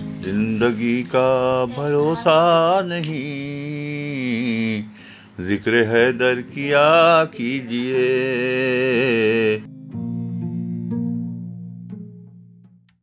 ज़िंदगी का भरोसा नहीं। ज़िक्र है दर किया कीजिए।